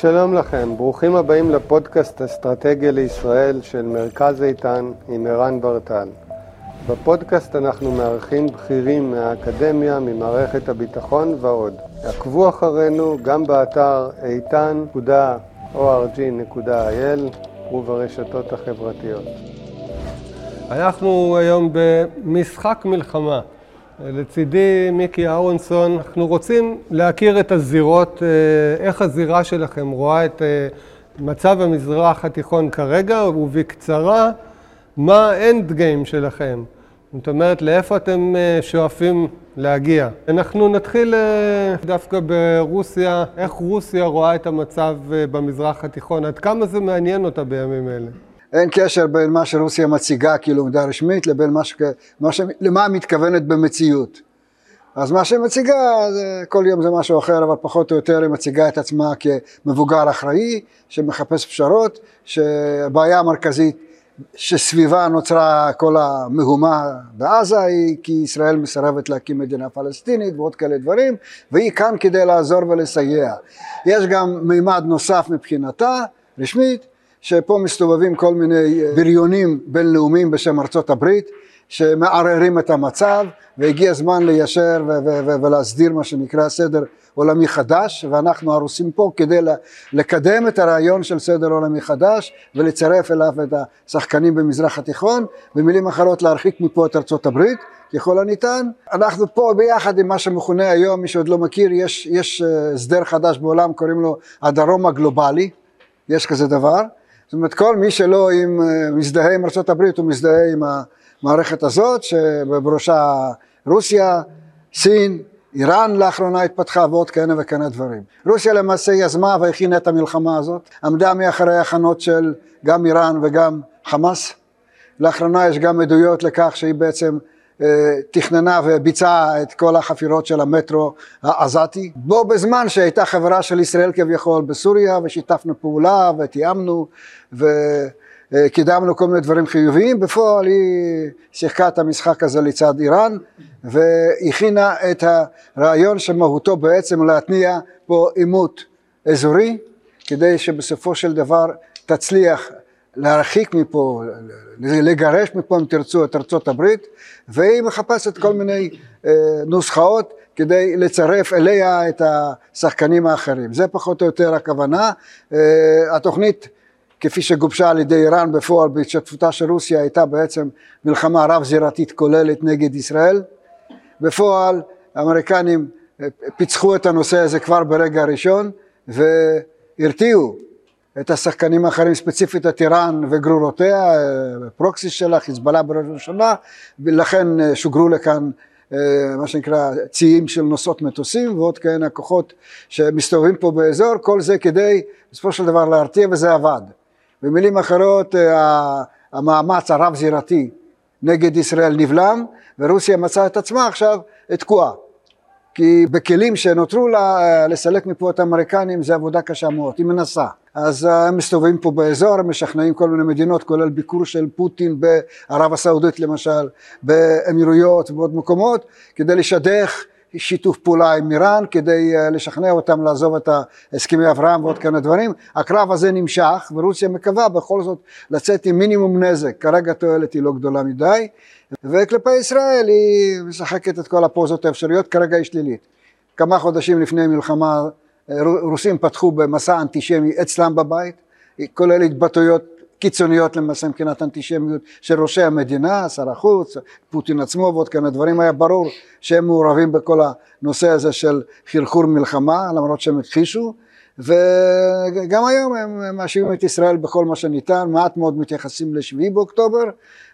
שלום לכם, ברוכים הבאים לפודקאסט אסטרטגיה לישראל של מרכז איתן עם ערן ברטל. בפודקאסט אנחנו מארחים בכירים מהאקדמיה, ממערכת הביטחון ועוד. עקבו אחרינו גם באתר איתן.org.il וברשתות החברתיות. אנחנו היום במשחק מלחמה. לצידי מיקי אהרונסון, אנחנו רוצים להכיר את הזירות, אה, איך הזירה שלכם רואה את אה, מצב המזרח התיכון כרגע, ובקצרה, מה האנד גיים שלכם? זאת אומרת, לאיפה אתם אה, שואפים להגיע? אנחנו נתחיל דווקא ברוסיה, איך רוסיה רואה את המצב במזרח התיכון, עד כמה זה מעניין אותה בימים אלה? אין קשר בין מה שרוסיה מציגה כלומדה רשמית לבין מה ש... מה ש... למה היא מתכוונת במציאות. אז מה שהיא מציגה, זה, כל יום זה משהו אחר, אבל פחות או יותר היא מציגה את עצמה כמבוגר אחראי, שמחפש פשרות, שהבעיה המרכזית שסביבה נוצרה כל המהומה בעזה היא כי ישראל מסרבת להקים מדינה פלסטינית ועוד כאלה דברים, והיא כאן כדי לעזור ולסייע. יש גם מימד נוסף מבחינתה, רשמית, שפה מסתובבים כל מיני אה, בריונים בינלאומיים בשם ארצות הברית שמערערים את המצב והגיע הזמן ליישר ולהסדיר מה שנקרא סדר עולמי חדש ואנחנו הרוסים פה כדי לקדם את הרעיון של סדר עולמי חדש ולצרף אליו את השחקנים במזרח התיכון במילים אחרות להרחיק מפה את ארצות הברית ככל הניתן. אנחנו פה ביחד עם מה שמכונה היום, מי שעוד לא מכיר, יש, יש אה, הסדר חדש בעולם, קוראים לו הדרום הגלובלי, יש כזה דבר, זאת אומרת כל מי שלא עם, אה, מזדהה עם ארה"ב הוא מזדהה עם המערכת הזאת שבראשה רוסיה, סין, איראן לאחרונה התפתחה ועוד כהנה וכהנה דברים. רוסיה למעשה יזמה והכינה את המלחמה הזאת, עמדה מאחורי הכנות של גם איראן וגם חמאס. לאחרונה יש גם עדויות לכך שהיא בעצם תכננה וביצעה את כל החפירות של המטרו העזתי, בו בזמן שהייתה חברה של ישראל כביכול בסוריה ושיתפנו פעולה ותיאמנו וקידמנו כל מיני דברים חיוביים, בפועל היא שיחקה את המשחק הזה לצד איראן והכינה את הרעיון שמהותו בעצם להתניע פה עימות אזורי כדי שבסופו של דבר תצליח להרחיק מפה, לגרש מפה אם תרצו את ארצות הברית והיא מחפשת כל מיני אה, נוסחאות כדי לצרף אליה את השחקנים האחרים. זה פחות או יותר הכוונה. אה, התוכנית כפי שגובשה על ידי איראן בפועל בהשתתפותה של רוסיה הייתה בעצם מלחמה רב זירתית כוללת נגד ישראל. בפועל האמריקנים אה, פיצחו את הנושא הזה כבר ברגע הראשון והרתיעו את השחקנים האחרים, ספציפית את איראן וגרורותיה, פרוקסי שלה, חיזבאללה בראש ובראשונה, ולכן אה, שוגרו לכאן אה, מה שנקרא ציים של נוסעות מטוסים ועוד כהנה כוחות שמסתובבים פה באזור, כל זה כדי בסופו של דבר להרתיע וזה עבד. במילים אחרות אה, המאמץ הרב זירתי נגד ישראל נבלם ורוסיה מצאה את עצמה עכשיו תקועה. כי בכלים שנותרו לה לסלק מפה את האמריקנים זה עבודה קשה מאוד, היא מנסה. אז הם מסתובבים פה באזור, משכנעים כל מיני מדינות, כולל ביקור של פוטין בערב הסעודית למשל, באמירויות ובעוד מקומות, כדי לשדך שיתוף פעולה עם איראן, כדי לשכנע אותם לעזוב את הסכמי אברהם ועוד כמה דברים. הקרב הזה נמשך, ורוסיה מקווה בכל זאת לצאת עם מינימום נזק, כרגע התועלת היא לא גדולה מדי, וכלפי ישראל היא משחקת את כל הפוזות האפשריות, כרגע היא שלילית. כמה חודשים לפני המלחמה רוסים פתחו במסע אנטישמי אצלם בבית, כולל התבטאויות קיצוניות למעשה מבחינת אנטישמיות של ראשי המדינה, שר החוץ, פוטין עצמו ועוד כמה דברים, היה ברור שהם מעורבים בכל הנושא הזה של חרחור מלחמה, למרות שהם הכחישו, וגם היום הם מאשימים את ישראל בכל מה שניתן, מעט מאוד מתייחסים לשביעי באוקטובר,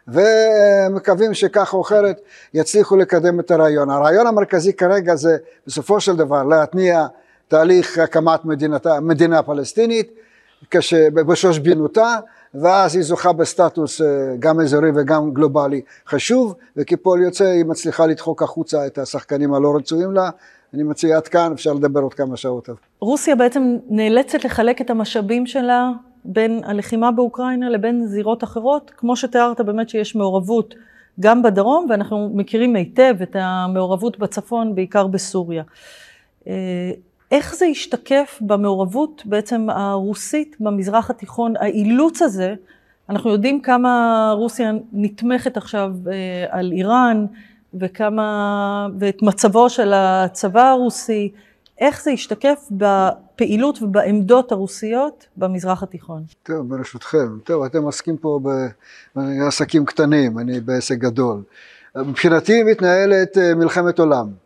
ומקווים שכך או אחרת יצליחו לקדם את הרעיון. הרעיון המרכזי כרגע זה בסופו של דבר להתניע תהליך הקמת מדינתה, מדינה פלסטינית בשושבינותה ואז היא זוכה בסטטוס אה, גם אזורי וגם גלובלי חשוב וכפועל יוצא היא מצליחה לדחוק החוצה את השחקנים הלא רצויים לה אני מציע עד כאן אפשר לדבר עוד כמה שעות. רוסיה בעצם נאלצת לחלק את המשאבים שלה בין הלחימה באוקראינה לבין זירות אחרות כמו שתיארת באמת שיש מעורבות גם בדרום ואנחנו מכירים היטב את המעורבות בצפון בעיקר בסוריה. איך זה השתקף במעורבות בעצם הרוסית במזרח התיכון, האילוץ הזה, אנחנו יודעים כמה רוסיה נתמכת עכשיו אה, על איראן, וכמה, ואת מצבו של הצבא הרוסי, איך זה השתקף בפעילות ובעמדות הרוסיות במזרח התיכון? טוב, ברשותכם. טוב, אתם עסקים פה בעסקים קטנים, אני בעסק גדול. מבחינתי מתנהלת אה, מלחמת עולם.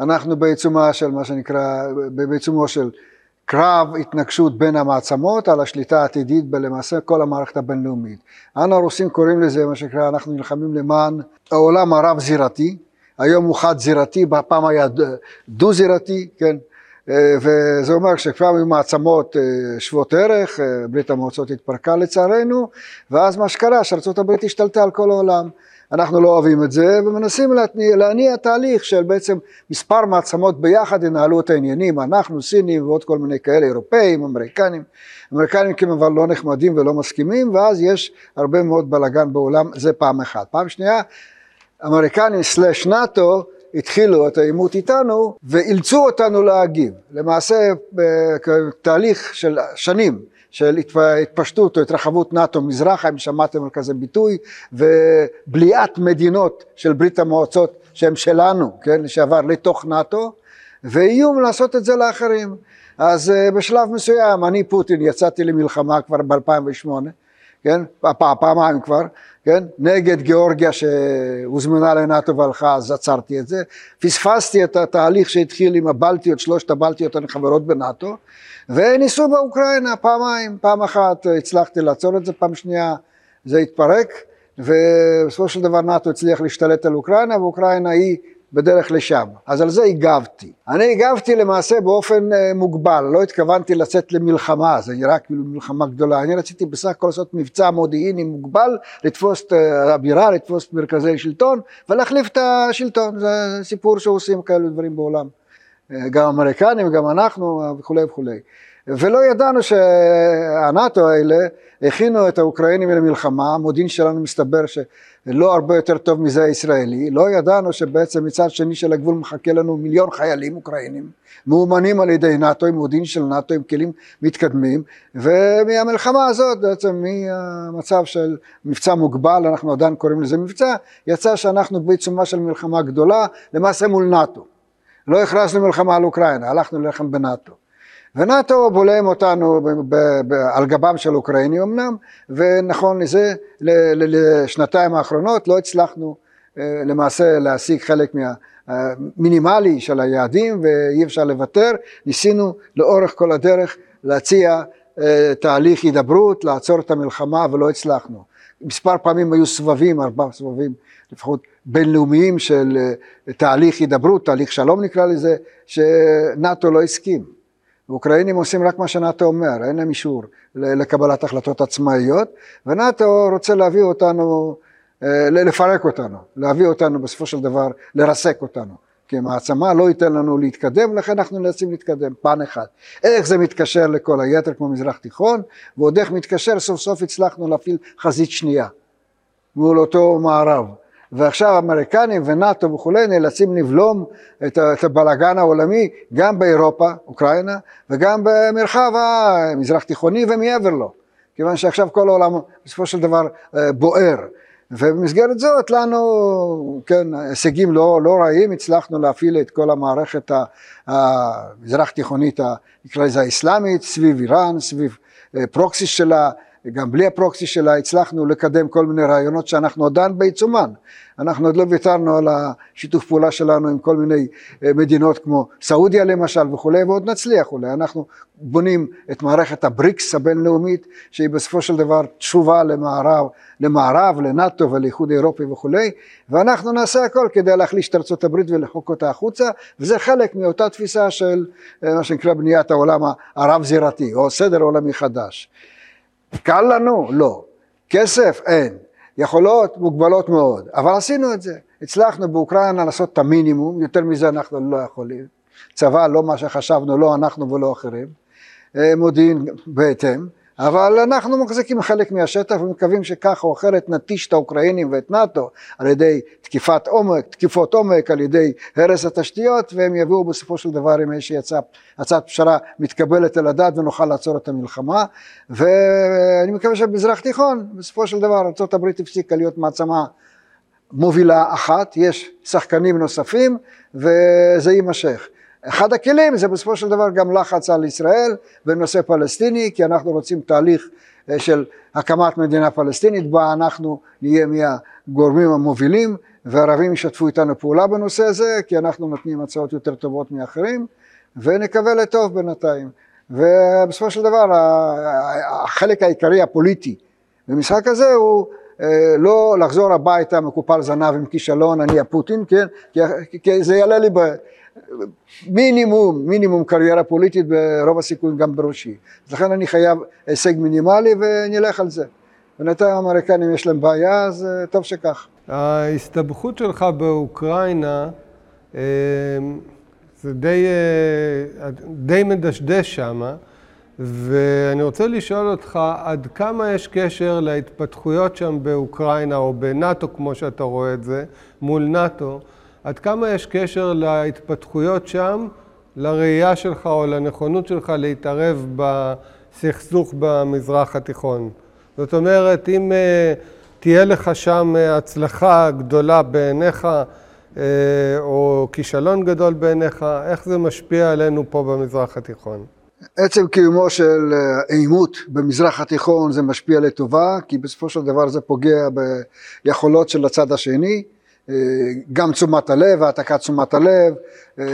אנחנו בעיצומה של מה שנקרא, בעיצומו של קרב התנגשות בין המעצמות על השליטה העתידית בלמעשה כל המערכת הבינלאומית. אנו הרוסים קוראים לזה מה שנקרא, אנחנו נלחמים למען העולם הרב זירתי, היום הוא חד זירתי, פעם היה דו זירתי, כן, אה, וזה אומר שכבר היו מעצמות אה, שוות ערך, אה, ברית המועצות התפרקה לצערנו, ואז מה שקרה שארצות הברית השתלטה על כל העולם. אנחנו לא אוהבים את זה ומנסים להניע, להניע תהליך של בעצם מספר מעצמות ביחד ינהלו את העניינים, אנחנו סינים ועוד כל מיני כאלה, אירופאים, אמריקנים, אמריקנים כמובן לא נחמדים ולא מסכימים ואז יש הרבה מאוד בלאגן בעולם, זה פעם אחת. פעם שנייה, אמריקנים סלאש נאטו התחילו את העימות איתנו ואילצו אותנו להגיב. למעשה תהליך של שנים של התפשטות או התרחבות נאט"ו מזרחה, אם שמעתם על כזה ביטוי, ובליעת מדינות של ברית המועצות שהן שלנו, כן, לשעבר, לתוך נאט"ו, ואיום לעשות את זה לאחרים. אז אה, בשלב מסוים אני פוטין יצאתי למלחמה כבר ב-2008, כן, פעמיים כבר, כן, נגד גיאורגיה שהוזמנה לנאט"ו והלכה אז עצרתי את זה, פספסתי את התהליך שהתחיל עם הבלטיות, שלושת הבלטיות החברות בנאט"ו וניסו באוקראינה פעמיים, פעם אחת הצלחתי לעצור את זה, פעם שנייה זה התפרק ובסופו של דבר נאט"ו הצליח להשתלט על אוקראינה ואוקראינה היא בדרך לשם, אז על זה הגבתי. אני הגבתי למעשה באופן אה, מוגבל, לא התכוונתי לצאת למלחמה, זה נראה כאילו מלחמה גדולה, אני רציתי בסך הכל לעשות מבצע מודיעיני מוגבל, לתפוס את אה, הבירה, לתפוס את מרכזי שלטון ולהחליף את השלטון, זה סיפור שעושים כאלו דברים בעולם. אה, גם אמריקנים, גם אנחנו וכולי וכולי. ולא ידענו שהנאט"ו האלה הכינו את האוקראינים למלחמה, המודיעין שלנו מסתבר שלא הרבה יותר טוב מזה הישראלי, לא ידענו שבעצם מצד שני של הגבול מחכה לנו מיליון חיילים אוקראינים, מאומנים על ידי נאט"ו, עם מודיעין של נאט"ו, עם כלים מתקדמים, ומהמלחמה הזאת בעצם מהמצב של מבצע מוגבל, אנחנו עדיין קוראים לזה מבצע, יצא שאנחנו בעיצומה של מלחמה גדולה, למעשה מול נאט"ו. לא הכרזנו מלחמה על אוקראינה, הלכנו ללחם בנאט"ו. ונאט"ו בולם אותנו על גבם של אוקראיני אמנם, ונכון לזה, לשנתיים האחרונות לא הצלחנו אה, למעשה להשיג חלק מהמינימלי של היעדים ואי אפשר לוותר, ניסינו לאורך כל הדרך להציע אה, תהליך הידברות, לעצור את המלחמה ולא הצלחנו. מספר פעמים היו סבבים, ארבעה סבבים לפחות בינלאומיים של אה, תהליך הידברות, תהליך שלום נקרא לזה, שנאט"ו לא הסכים. האוקראינים עושים רק מה שנאט"ו אומר, אין להם אישור לקבלת החלטות עצמאיות, ונאט"ו רוצה להביא אותנו, אה, לפרק אותנו, להביא אותנו בסופו של דבר, לרסק אותנו. כי מעצמה לא ייתן לנו להתקדם, לכן אנחנו נאלצים להתקדם, פן אחד. איך זה מתקשר לכל היתר כמו מזרח תיכון, ועוד איך מתקשר, סוף סוף הצלחנו להפעיל חזית שנייה מול אותו מערב. ועכשיו אמריקנים ונאט"ו וכולי נאלצים לבלום את, הבלאגן העולמי גם באירופה, אוקראינה, וגם במרחב המזרח תיכוני ומעבר לו, כיוון שעכשיו כל העולם בסופו של דבר אה, בוער. ובמסגרת זאת לנו, כן, הישגים לא, לא רעים, הצלחנו להפעיל את כל המערכת המזרח תיכונית, נקרא לזה האסלאמית, סביב איראן, סביב אה, פרוקסי שלה, גם בלי הפרוקסי שלה הצלחנו לקדם כל מיני רעיונות שאנחנו עדיין בעיצומן. אנחנו עוד לא ויתרנו על השיתוף פעולה שלנו עם כל מיני אה, מדינות כמו סעודיה למשל וכולי, ועוד נצליח אולי. אנחנו בונים את מערכת הבריקס הבינלאומית, שהיא בסופו של דבר תשובה למערב, למערב, לנאט"ו ולאיחוד האירופי וכולי, ואנחנו נעשה הכל כדי להחליש את ארצות הברית ולחוק אותה החוצה, וזה חלק מאותה תפיסה של אה, מה שנקרא בניית העולם הרב-זירתי, או סדר עולמי חדש. קל לנו? לא. כסף? אין. יכולות מוגבלות מאוד, אבל עשינו את זה. הצלחנו באוקראינה לעשות את המינימום, יותר מזה אנחנו לא יכולים. צבא לא מה שחשבנו, לא אנחנו ולא אחרים. אה, מודיעין בהתאם. אבל אנחנו מחזיקים חלק מהשטח ומקווים שכך או אחרת נטיש את האוקראינים ואת נאט"ו על ידי תקיפת עומק, תקיפות עומק, על ידי הרס התשתיות והם יביאו בסופו של דבר עם איזושהי הצעת פשרה מתקבלת על הדעת ונוכל לעצור את המלחמה ואני מקווה שבמזרח תיכון בסופו של דבר ארה"ב הפסיקה להיות מעצמה מובילה אחת, יש שחקנים נוספים וזה יימשך. אחד הכלים זה בסופו של דבר גם לחץ על ישראל בנושא פלסטיני, כי אנחנו רוצים תהליך אה, של הקמת מדינה פלסטינית, בה אנחנו נהיה מהגורמים המובילים, והערבים ישתפו איתנו פעולה בנושא הזה, כי אנחנו נותנים הצעות יותר טובות מאחרים, ונקווה לטוב בינתיים. ובסופו של דבר החלק העיקרי הפוליטי במשחק הזה הוא אה, לא לחזור הביתה מקופל זנב עם כישלון, אני הפוטין, כן? כי זה יעלה לי. מינימום, מינימום קריירה פוליטית ברוב הסיכויים גם בראשי. אז לכן אני חייב הישג מינימלי ונלך על זה. בינתיים האמריקנים יש להם בעיה, אז אה, טוב שכך. ההסתבכות שלך באוקראינה אה, זה די, די מדשדש שמה. ואני רוצה לשאול אותך, עד כמה יש קשר להתפתחויות שם באוקראינה, או בנאט"ו, כמו שאתה רואה את זה, מול נאט"ו, עד כמה יש קשר להתפתחויות שם, לראייה שלך או לנכונות שלך להתערב בסכסוך במזרח התיכון? זאת אומרת, אם uh, תהיה לך שם הצלחה גדולה בעיניך, uh, או כישלון גדול בעיניך, איך זה משפיע עלינו פה במזרח התיכון? עצם קיומו של אה, עימות במזרח התיכון זה משפיע לטובה, כי בסופו של דבר זה פוגע ביכולות של הצד השני, אה, גם תשומת הלב, העתקת תשומת הלב, אה,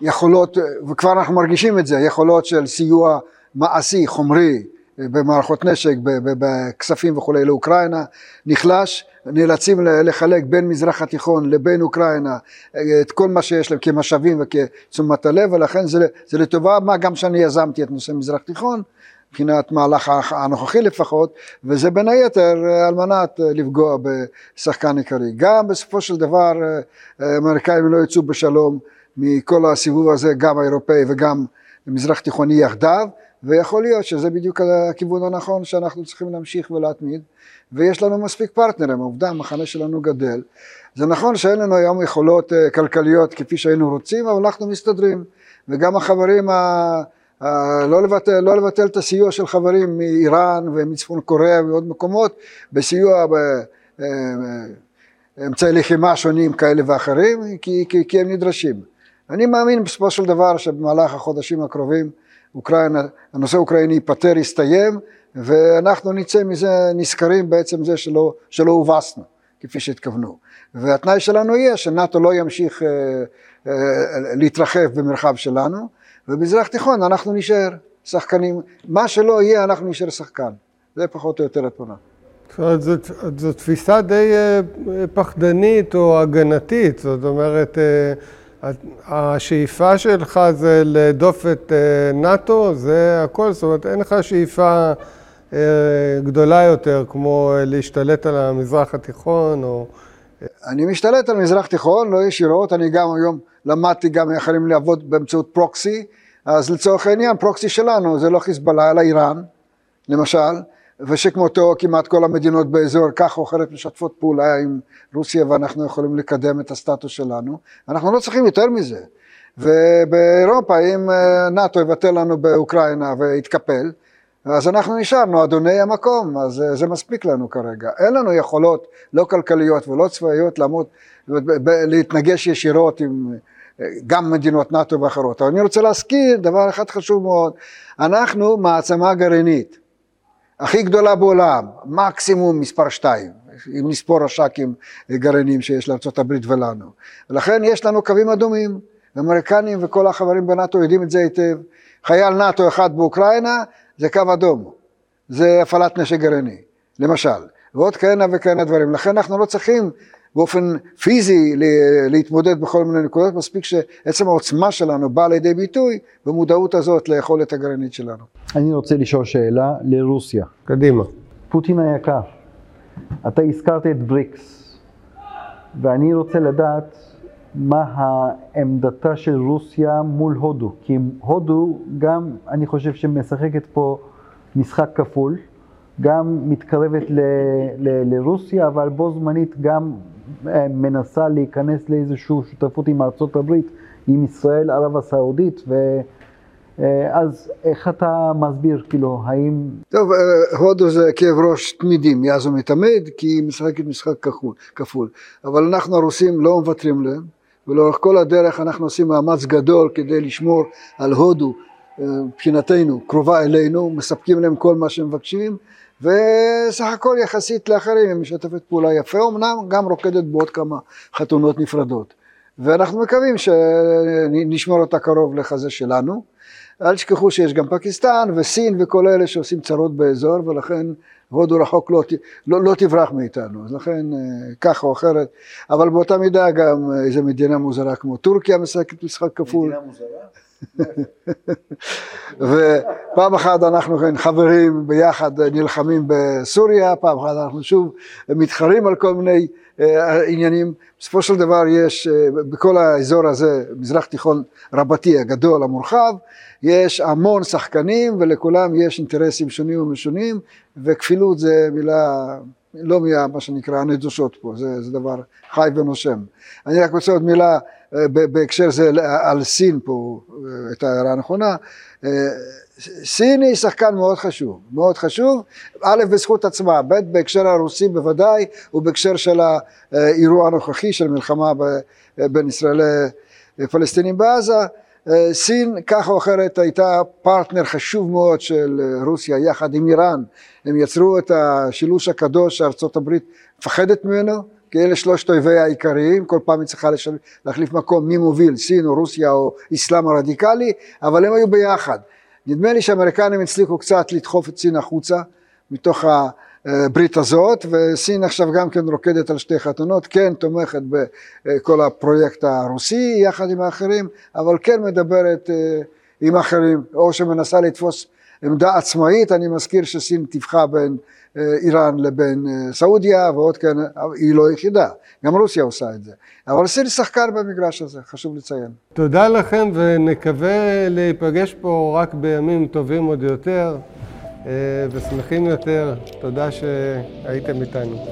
יכולות, וכבר אנחנו מרגישים את זה, יכולות של סיוע מעשי, חומרי, במערכות נשק, בכספים וכולי לאוקראינה, נחלש, נאלצים לחלק בין מזרח התיכון לבין אוקראינה את כל מה שיש להם כמשאבים וכתשומת הלב, ולכן זה, זה לטובה, מה גם שאני יזמתי את נושא מזרח תיכון, מבחינת מהלך הנוכחי לפחות, וזה בין היתר על מנת לפגוע בשחקן עיקרי. גם בסופו של דבר האמריקאים לא יצאו בשלום מכל הסיבוב הזה, גם האירופאי וגם מזרח תיכוני יחדיו, ויכול להיות שזה בדיוק הכיוון הנכון שאנחנו צריכים להמשיך ולהתמיד, ויש לנו מספיק פרטנרים, עובדה המחנה שלנו גדל. זה נכון שאין לנו היום יכולות אה, כלכליות כפי שהיינו רוצים, אבל אנחנו מסתדרים, וגם החברים, ה... ה... לא, לבטל, לא לבטל את הסיוע של חברים מאיראן ומצפון קוריאה ועוד מקומות, בסיוע באמצעי אה, לחימה שונים כאלה ואחרים, כי, כי, כי הם נדרשים. אני מאמין בסופו של דבר שבמהלך החודשים הקרובים אוקראינה, הנושא האוקראיני ייפתר, יסתיים, ואנחנו נצא מזה נשכרים בעצם זה שלא, שלא הובסנו, כפי שהתכוונו. והתנאי שלנו יהיה שנאט"ו לא ימשיך אה, אה, להתרחב במרחב שלנו, ובמזרח תיכון אנחנו נשאר שחקנים, מה שלא יהיה אנחנו נשאר שחקן, זה פחות או יותר התמונה. זאת אומרת, זאת, זאת תפיסה די אה, פחדנית או הגנתית, זאת אומרת, אה, השאיפה שלך זה להדוף את אה, נאט"ו, זה הכל, זאת אומרת, אין לך שאיפה גדולה יותר, כמו להשתלט על המזרח התיכון, או... אני משתלט על מזרח תיכון, לא ישירות, אני גם היום למדתי גם יכולים לעבוד באמצעות פרוקסי, אז לצורך העניין, פרוקסי שלנו זה לא חיזבאללה, אלא איראן, למשל, ושכמותו כמעט כל המדינות באזור כך או אחרת משתפות פעולה עם רוסיה ואנחנו יכולים לקדם את הסטטוס שלנו. אנחנו לא צריכים יותר מזה. ובאירופה אם אה, נאט"ו יבטל לנו באוקראינה ויתקפל, אז אנחנו נשארנו אדוני המקום, אז אה, זה מספיק לנו כרגע. אין לנו יכולות לא כלכליות ולא צבאיות לעמוד, להתנגש ישירות עם אה, גם מדינות נאט"ו ואחרות. אבל אני רוצה להזכיר דבר אחד חשוב מאוד, אנחנו מעצמה גרעינית. הכי גדולה בעולם, מקסימום מספר שתיים, אם נספור רש"קים גרעינים שיש לארה"ב ולנו. ולכן יש לנו קווים אדומים, האמריקנים וכל החברים בנאט"ו יודעים את זה היטב. חייל נאט"ו אחד באוקראינה זה קו אדום, זה הפעלת נשק גרעיני, למשל, ועוד כהנה וכהנה דברים. לכן אנחנו לא צריכים באופן פיזי להתמודד בכל מיני נקודות, מספיק שעצם העוצמה שלנו באה לידי ביטוי במודעות הזאת ליכולת הגרעינית שלנו. אני רוצה לשאול שאלה לרוסיה. קדימה. פוטין היקר, אתה הזכרת את בריקס, ואני רוצה לדעת מה העמדתה של רוסיה מול הודו, כי הודו גם, אני חושב שמשחקת פה משחק כפול, גם מתקרבת ל, ל, לרוסיה, אבל בו זמנית גם אה, מנסה להיכנס לאיזושהי שותפות עם ארצות הברית, עם ישראל, ערב הסעודית, ו... אה, אז איך אתה מסביר, כאילו, האם... טוב, אה, הודו זה כאב ראש תמידי מאז ומתמיד, כי היא משחקת משחק כפול, כפול. אבל אנחנו הרוסים לא מוותרים להם, ולאורך כל הדרך אנחנו עושים מאמץ גדול כדי לשמור על הודו, אה, מבחינתנו, קרובה אלינו, מספקים להם כל מה שהם מבקשים, וסך הכל יחסית לאחרים היא משתפת פעולה יפה, אמנם גם רוקדת בעוד כמה חתונות נפרדות. ואנחנו מקווים שנשמור אותה קרוב לחזה שלנו. אל תשכחו שיש גם פקיסטן וסין וכל אלה שעושים צרות באזור ולכן הודו רחוק לא, לא, לא תברח מאיתנו, אז לכן אה, ככה או אחרת, אבל באותה מידה גם איזה מדינה מוזרה כמו טורקיה משחקת משחק כפול. מדינה מוזרה? ופעם אחת אנחנו כן חברים ביחד נלחמים בסוריה, פעם אחת אנחנו שוב מתחרים על כל מיני אה, עניינים. בסופו של דבר יש אה, בכל האזור הזה, מזרח תיכון רבתי הגדול המורחב, יש המון שחקנים ולכולם יש אינטרסים שונים ומשונים וכפילות זה מילה לא מה שנקרא הנדושות פה, זה, זה דבר חי ונושם. אני רק רוצה עוד מילה אה, בהקשר זה על סין פה, אה, את ההערה הנכונה. אה, סין היא שחקן מאוד חשוב, מאוד חשוב, א' בזכות עצמה, ב' בהקשר הרוסי בוודאי, ובהקשר של האירוע הנוכחי של מלחמה בין ישראל לפלסטינים בעזה. סין כך או אחרת הייתה פרטנר חשוב מאוד של רוסיה יחד עם איראן, הם יצרו את השילוש הקדוש שארצות הברית מפחדת ממנו, כי אלה שלושת אויביה העיקריים, כל פעם היא צריכה לשל... להחליף מקום מי מוביל, סין או רוסיה או אסלאם הרדיקלי, אבל הם היו ביחד. נדמה לי שהאמריקנים הצליחו קצת לדחוף את סין החוצה מתוך הברית הזאת, וסין עכשיו גם כן רוקדת על שתי חתונות, כן תומכת בכל הפרויקט הרוסי יחד עם האחרים, אבל כן מדברת אה, עם אחרים, או שמנסה לתפוס עמדה עצמאית, אני מזכיר שסין טיווחה בין אה, איראן לבין אה, סעודיה ועוד כן, היא לא יחידה, גם רוסיה עושה את זה. אבל סין שחקן במגרש הזה, חשוב לציין. תודה לכם ונקווה להיפגש פה רק בימים טובים עוד יותר אה, ושמחים יותר. תודה שהייתם איתנו.